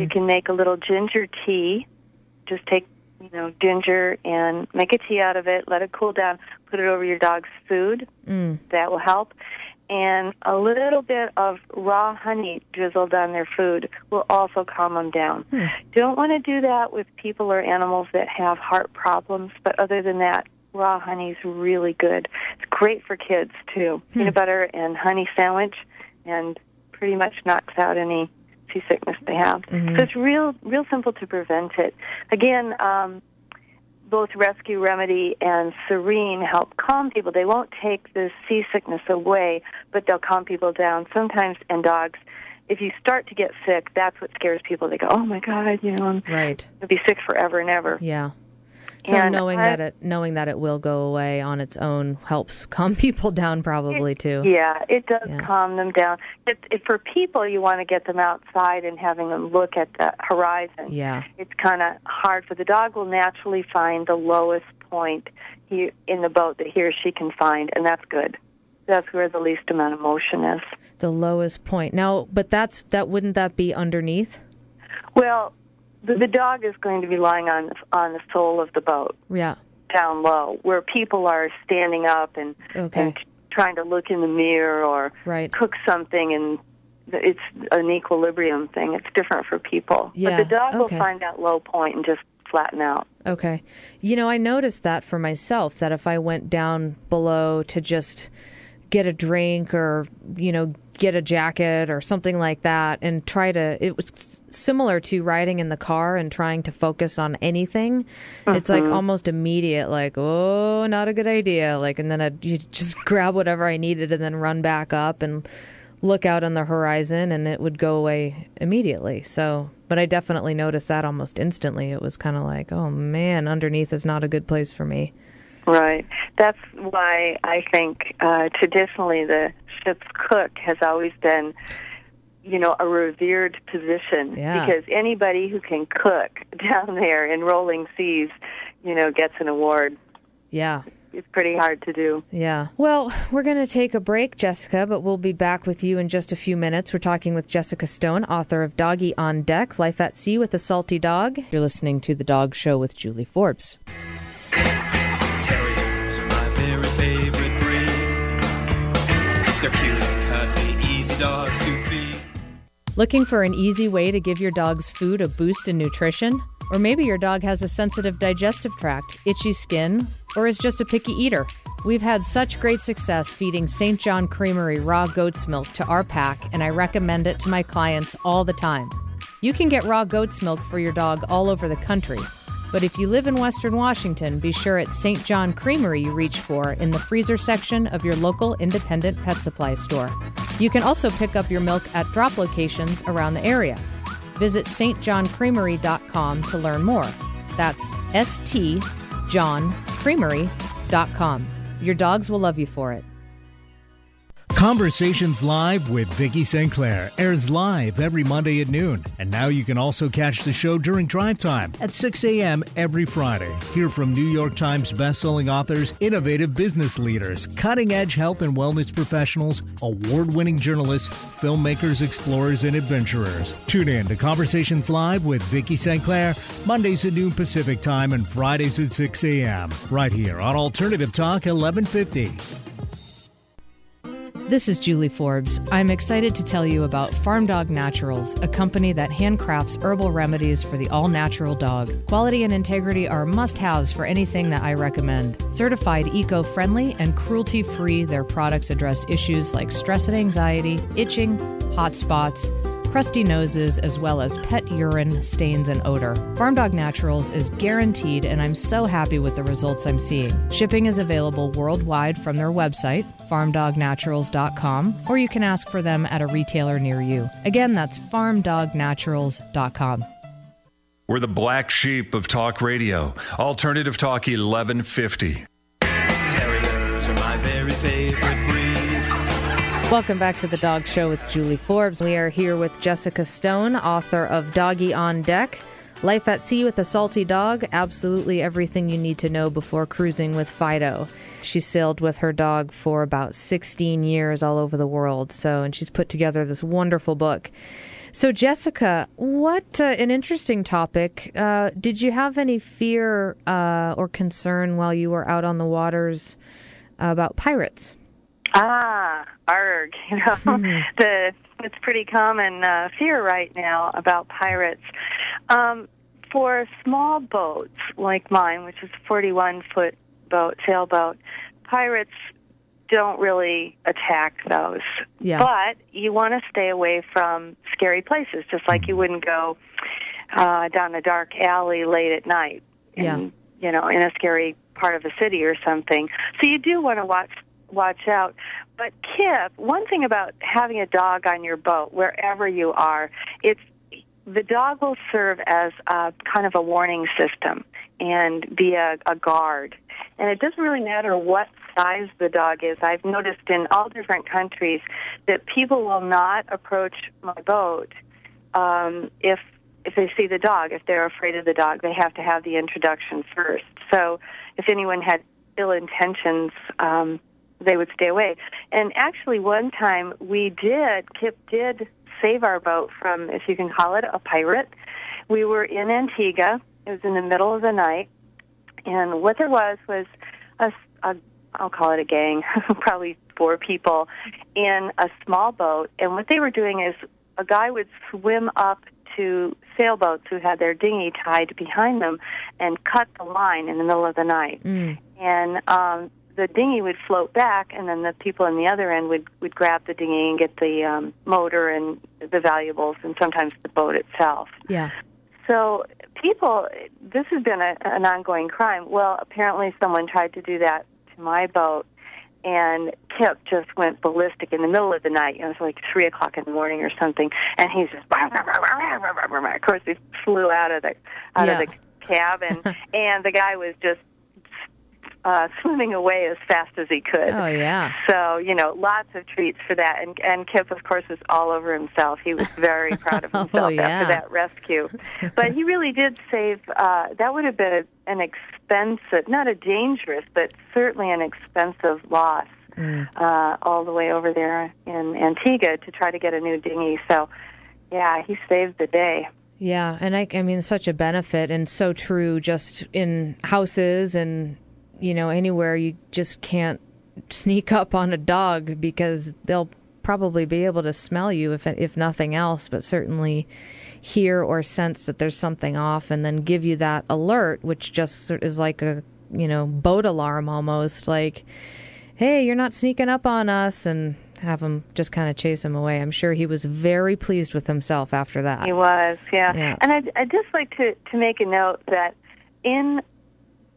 You can make a little ginger tea. Just take you know, ginger and make a tea out of it, let it cool down, put it over your dog's food. Mm. That will help. And a little bit of raw honey drizzled on their food will also calm them down. Don't want to do that with people or animals that have heart problems, but other than that, raw honey is really good. It's great for kids too. Peanut butter and honey sandwich, and pretty much knocks out any seasickness they have. Mm-hmm. So it's real, real simple to prevent it. Again, um, both Rescue Remedy and Serene help calm people. They won't take the seasickness away, but they'll calm people down. Sometimes, and dogs, if you start to get sick, that's what scares people. They go, "Oh my God, you know, I'm Right. going to be sick forever and ever." Yeah. So And knowing I- that it knowing that it will go away on its own helps calm people down probably too. Yeah, it does Yeah. calm them down. It, it, for people, you want to get them outside and having them look at the horizon. Yeah. It's kind of hard for the dog. Will naturally find the lowest point he, in the boat that he or she can find, and that's good. That's where the least amount of motion is. The lowest point. Now, but that's that wouldn't that be underneath? Well, the, the dog is going to be lying on on the sole of the boat, Yeah. down low, where people are standing up and Okay. and trying to look in the mirror or Right. cook something and it's an equilibrium thing. It's different for people. Yeah, But the dog okay. will find that low point and just flatten out. Okay. You know, I noticed that for myself that if I went down below to just get a drink or, you know, get a jacket or something like that and try to it was similar to riding in the car and trying to focus on anything. It's like mm-hmm. almost immediate like, "Oh, not a good idea." Like and then I'd you just grab whatever I needed and then run back up and look out on the horizon and it would go away immediately. So, but I definitely noticed that almost instantly. It was kind of like, oh man, underneath is not a good place for me. Right. That's why I think uh, traditionally the ship's cook has always been, you know, a revered position Yeah. because anybody who can cook down there in rolling seas, you know, gets an award. Yeah. It's pretty hard to do. Yeah. Well, we're going to take a break, Jessica, but we'll be back with you in just a few minutes. We're talking with Jessica Stone, author of Doggy on Deck Life at Sea with a Salty Dog. You're listening to The Dog Show with Julie Forbes. Favorite breed. They're cute, cuddly, easy dogs to feed. Looking for an easy way to give your dog's food a boost in nutrition? Or maybe your dog has a sensitive digestive tract, itchy skin, or is just a picky eater. We've had such great success feeding St. John Creamery raw goat's milk to our pack, and I recommend it to my clients all the time. You can get raw goat's milk for your dog all over the country. But if you live in Western Washington, be sure it's St. John Creamery you reach for in the freezer section of your local independent pet supply store. You can also pick up your milk at drop locations around the area. Visit stjohncreamery.com to learn more. That's stjohncreamery.com. Your dogs will love you for it. Conversations Live with Vicki St. Clair airs live every Monday at noon. And now you can also catch the show during drive time at 6 a.m. every Friday. Hear from New York Times bestselling authors, innovative business leaders, cutting edge health and wellness professionals, award winning journalists, filmmakers, explorers, and adventurers. Tune in to Conversations Live with Vicki St. Clair, Mondays at noon Pacific Time and Fridays at 6 a.m. Right here on Alternative Talk 1150. This is Julie Forbes. I'm excited to tell you about Farm Dog Naturals, a company that handcrafts herbal remedies for the all natural dog. Quality and integrity are must haves for anything that I recommend. Certified eco friendly and cruelty free, their products address issues like stress and anxiety, itching, hot spots, crusty noses, as well as pet urine, stains, and odor. Farm Dog Naturals is guaranteed, and I'm so happy with the results I'm seeing. Shipping is available worldwide from their website, farmdognaturals.com, or you can ask for them at a retailer near you. Again, that's farmdognaturals.com. We're the black sheep of talk radio. Alternative Talk 1150. Terriers are my very favorite breed. Welcome back to the Dog Show with Julie Forbes. We are here with Jessica Stone, author of Doggy on Deck. Life at Sea with a Salty Dog, absolutely everything you need to know before cruising with Fido. She sailed with her dog for about 16 years all over the world, so and she's put together this wonderful book. So, Jessica, what uh, an interesting topic. Uh, did you have any fear uh, or concern while you were out on the waters about pirates? Ah, arg! You know, the it's pretty common uh, fear right now about pirates. Um, for small boats like mine, which is a 41 foot boat, sailboat, pirates don't really attack those. Yeah. But you want to stay away from scary places, just like you wouldn't go uh, down a dark alley late at night. In, Yeah. You know, in a scary part of the city or something. So you do want to watch watch out. But Kip, one thing about having a dog on your boat, wherever you are, it's the dog will serve as a kind of a warning system and be a, a guard. And it doesn't really matter what size the dog is. I've noticed in all different countries that people will not approach my boat um, if if they see the dog. If they're afraid of the dog, they have to have the introduction first. So if anyone had ill intentions, um, they would stay away. And actually, one time we did, Kip did save our boat from, if you can call it, a pirate. We were in Antigua. It was in the middle of the night, and what there was was a, a I'll call it a gang, probably four people in a small boat. And what they were doing is a guy would swim up to sailboats who had their dinghy tied behind them and cut the line in the middle of the night. And um, the dinghy would float back, and then the people on the other end would would grab the dinghy and get the um, motor and the valuables, and sometimes the boat itself. Yeah. So people, this has been a, an ongoing crime. Well, apparently someone tried to do that to my boat, and Kip just went ballistic in the middle of the night. You know, it was like three o'clock in the morning or something, and he's just. Of course, he flew out of the out Yeah. of the cabin, and the guy was just uh, swimming away as fast as he could. Oh yeah. So you know, lots of treats for that, and and Kip, of course, was all over himself. He was very proud of himself Oh, yeah. after that rescue. But he really did save. Uh, that would have been an expensive, not a dangerous, but certainly an expensive loss. Mm. Uh, all the way over there in Antigua to try to get a new dinghy. So, yeah, he saved the day. Yeah, and I, I mean, such a benefit and so true just in houses and, you know, anywhere you just can't sneak up on a dog because they'll probably be able to smell you if, if nothing else, but certainly hear or sense that there's something off and then give you that alert, which just sort is like a, you know, boat alarm almost like, hey, you're not sneaking up on us and have him just kind of chase him away. I'm sure he was very pleased with himself after that. He was, yeah. Yeah. And I'd, I'd just like to, to make a note that in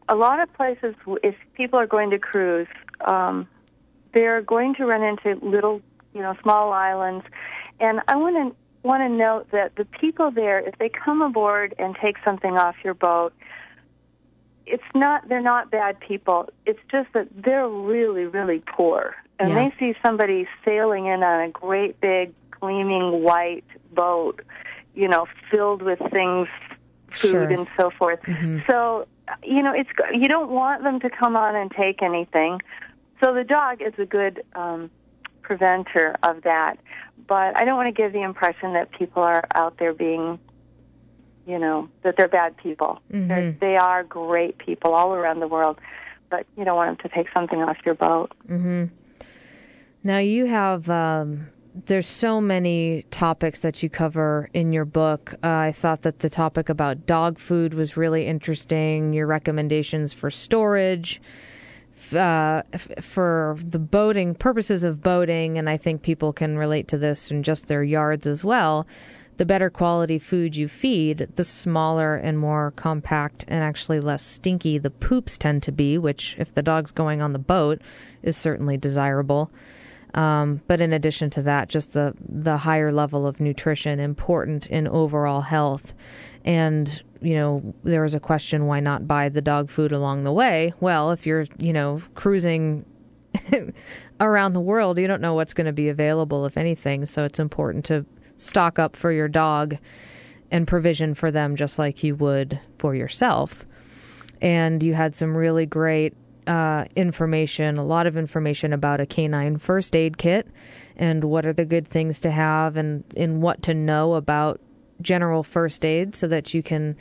a lot of places, if people are going to cruise, um, they're going to run into little, you know, small islands. And I want to want to note that the people there, if they come aboard and take something off your boat, it's not they're not bad people. It's just that they're really, really poor. And Yeah. they see somebody sailing in on a great big gleaming white boat, you know, filled with things, food Sure. and so forth. So, you know, it's you don't want them to come on and take anything. So the dog is a good um, preventer of that. But I don't want to give the impression that people are out there being, you know, that they're bad people. They're, they are great people all around the world. But you don't want them to take something off your boat. Now you have um, there's so many topics that you cover in your book. Uh, I thought that the topic about dog food was really interesting. Your recommendations for storage, uh, f- for the boating purposes of boating, and I think people can relate to this in just their yards as well. The better quality food you feed, the smaller and more compact and actually less stinky the poops tend to be, which, if the dog's going on the boat, is certainly desirable. Um, but in addition to that, just the the higher level of nutrition important in overall health. And you know, there was a question: why not buy the dog food along the way? Well, if you're you know cruising around the world, you don't know what's going to be available, if anything. So it's important to stock up for your dog and provision for them, just like you would for yourself. And you had some really great uh, information, a lot of information about a canine first aid kit and what are the good things to have and, and what to know about general first aid so that you can,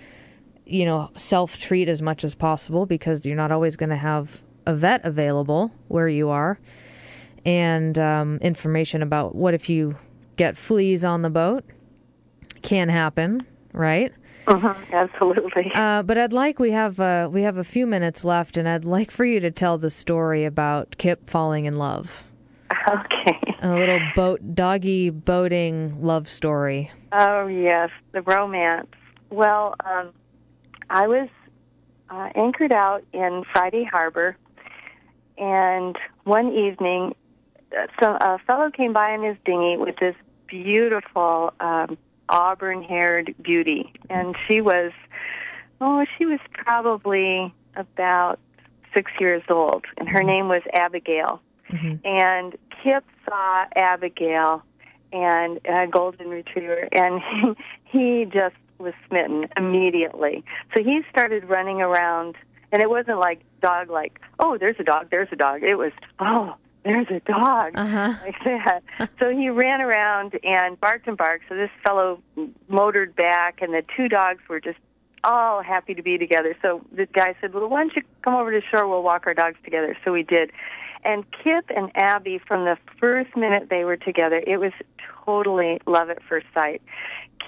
you know, self treat as much as possible because you're not always going to have a vet available where you are. And um, information about what if you get fleas on the boat can happen, right? Mm-hmm, absolutely. Uh, but I'd like we have uh, we have a few minutes left, and I'd like for you to tell the story about Kip falling in love. Okay. A little boat doggy boating love story. Oh yes, the romance. Well, um, I was uh, anchored out in Friday Harbor, and one evening, uh, a fellow came by in his dinghy with this beautiful um, auburn-haired beauty, and she was, oh, she was probably about six years old, and her mm-hmm. name was Abigail. Mm-hmm. And Kip saw Abigail and a golden retriever, and he, he just was smitten immediately. So he started running around, and it wasn't like dog, like oh, there's a dog, there's a dog. It was oh, there's a dog, Uh-huh. like that. so he ran around and barked and barked. So this fellow motored back, and the two dogs were just all happy to be together. So the guy said, "Well, why don't you come over to shore? We'll walk our dogs together." So we did. And Kip and Abby, from the first minute they were together, it was totally love at first sight.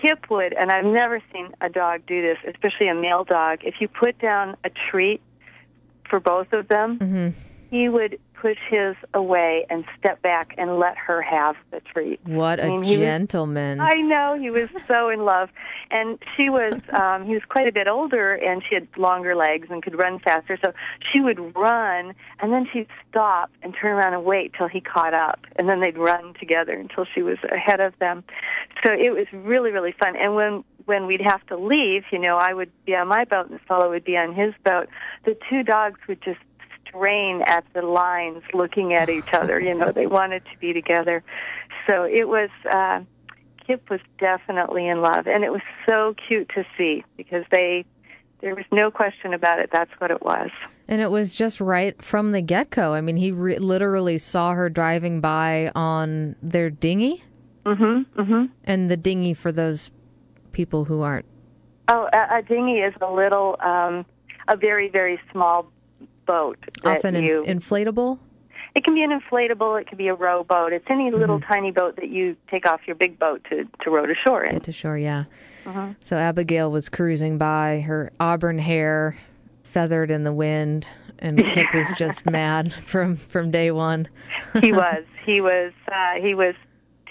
Kip would, and I've never seen a dog do this, especially a male dog. If you put down a treat for both of them, he would push his away and step back and let her have the treat. What I a mean, was- gentleman! I know he was so in love, and she was. Um, he was quite a bit older, and she had longer legs and could run faster. So she would run, and then she'd stop and turn around and wait till he caught up, and then they'd run together until she was ahead of them. So it was really, really fun. And when when we'd have to leave, you know, I would be on my boat, and the fellow would be on his boat. The two dogs would just strain at the lines looking at each other you know they wanted to be together so it was uh Kip was definitely in love, and it was so cute to see because they there was no question about it. That's what it was. And it was just right from the get go. I mean, he re- literally saw her driving by on their dinghy. Mm-hmm. Mm-hmm. And the dinghy, for those people who aren't. Oh, a, a dinghy is a little, um, a very very small boat Often in- you. inflatable. it can be an inflatable. It can be a rowboat. It's any little tiny boat that you take off your big boat to to row to shore in. Get to shore, yeah. So Abigail was cruising by, her auburn hair feathered in the wind, and Kip was just mad from from day one. he was. He was. Uh, he was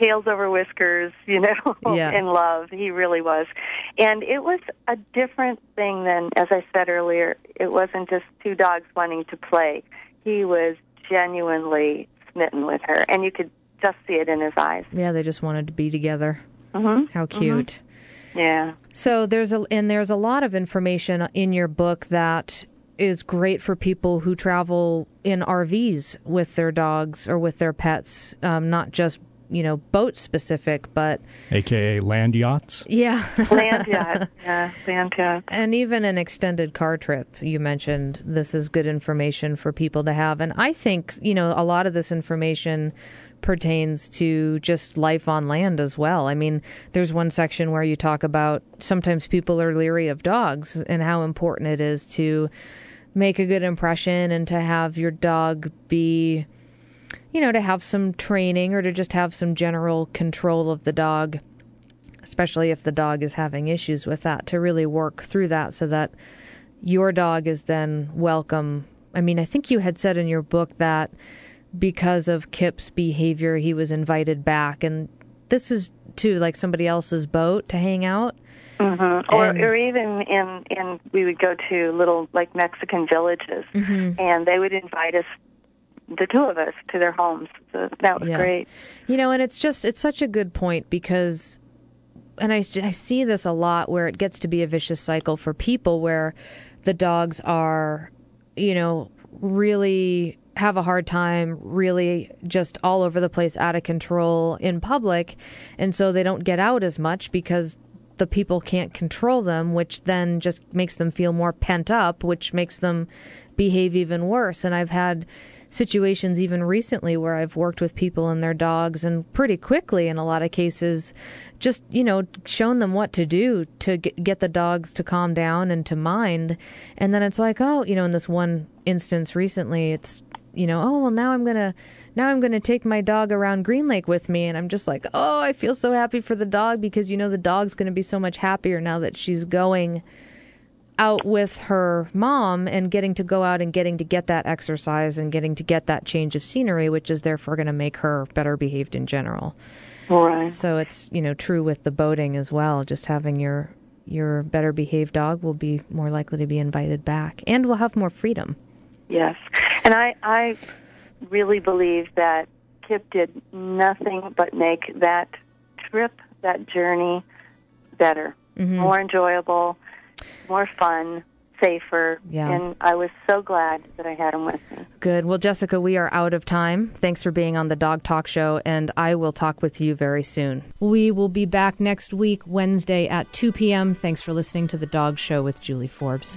tails over whiskers. You know, Yeah. in love. He really was. And it was a different thing than, as I said earlier. It wasn't just two dogs wanting to play. He was genuinely smitten with her, and you could just see it in his eyes. Yeah, they just wanted to be together. Mm-hmm. How cute. Yeah. So there's a and there's a lot of information in your book that is great for people who travel in RVs with their dogs or with their pets, um, not just you know boat specific, but AKA land yachts. yeah, Land yacht. yeah, land yacht. and even an extended car trip. You mentioned this is good information for people to have, and I think you know a lot of this information pertains to just life on land as well. I mean, there's one section where you talk about sometimes people are leery of dogs and how important it is to make a good impression and to have your dog be you know, to have some training or to just have some general control of the dog, especially if the dog is having issues with that, to really work through that so that your dog is then welcome. I mean, I think you had said in your book that because of Kip's behavior, he was invited back. And this is to like somebody else's boat to hang out. Mm-hmm. Or, or even in in we would go to little like Mexican villages, and they would invite us, the two of us, to their homes. So that was Yeah. great. You know, and it's just it's such a good point because and I, I see this a lot where it gets to be a vicious cycle for people where the dogs are, you know, really have a hard time, really just all over the place, out of control in public. And so they don't get out as much because the people can't control them, which then just makes them feel more pent up, which makes them behave even worse. And I've had situations even recently where I've worked with people and their dogs and pretty quickly in a lot of cases just you know shown them what to do to get, the dogs to calm down and to mind. And then it's like oh you know in this one instance recently it's you know, oh well, now I'm gonna now I'm gonna take my dog around Green Lake with me, and I'm just like, oh, I feel so happy for the dog because you know the dog's gonna be so much happier now that she's going out with her mom and getting to go out and getting to get that exercise and getting to get that change of scenery, which is therefore going to make her better behaved in general. Right. So it's you know true with the boating as well. Just having your your better behaved dog will be more likely to be invited back, and will have more freedom. Yes, and I I really believe that Kip did nothing but make that trip, that journey, better, Mm-hmm. more enjoyable, more fun, safer. Yeah. And I was so glad that I had him with me. Good. Well, Jessica, we are out of time. Thanks for being on the Dog Talk Show, and I will talk with you very soon. We will be back next week, Wednesday at 2 p.m. Thanks for listening to the Dog Show with Julie Forbes.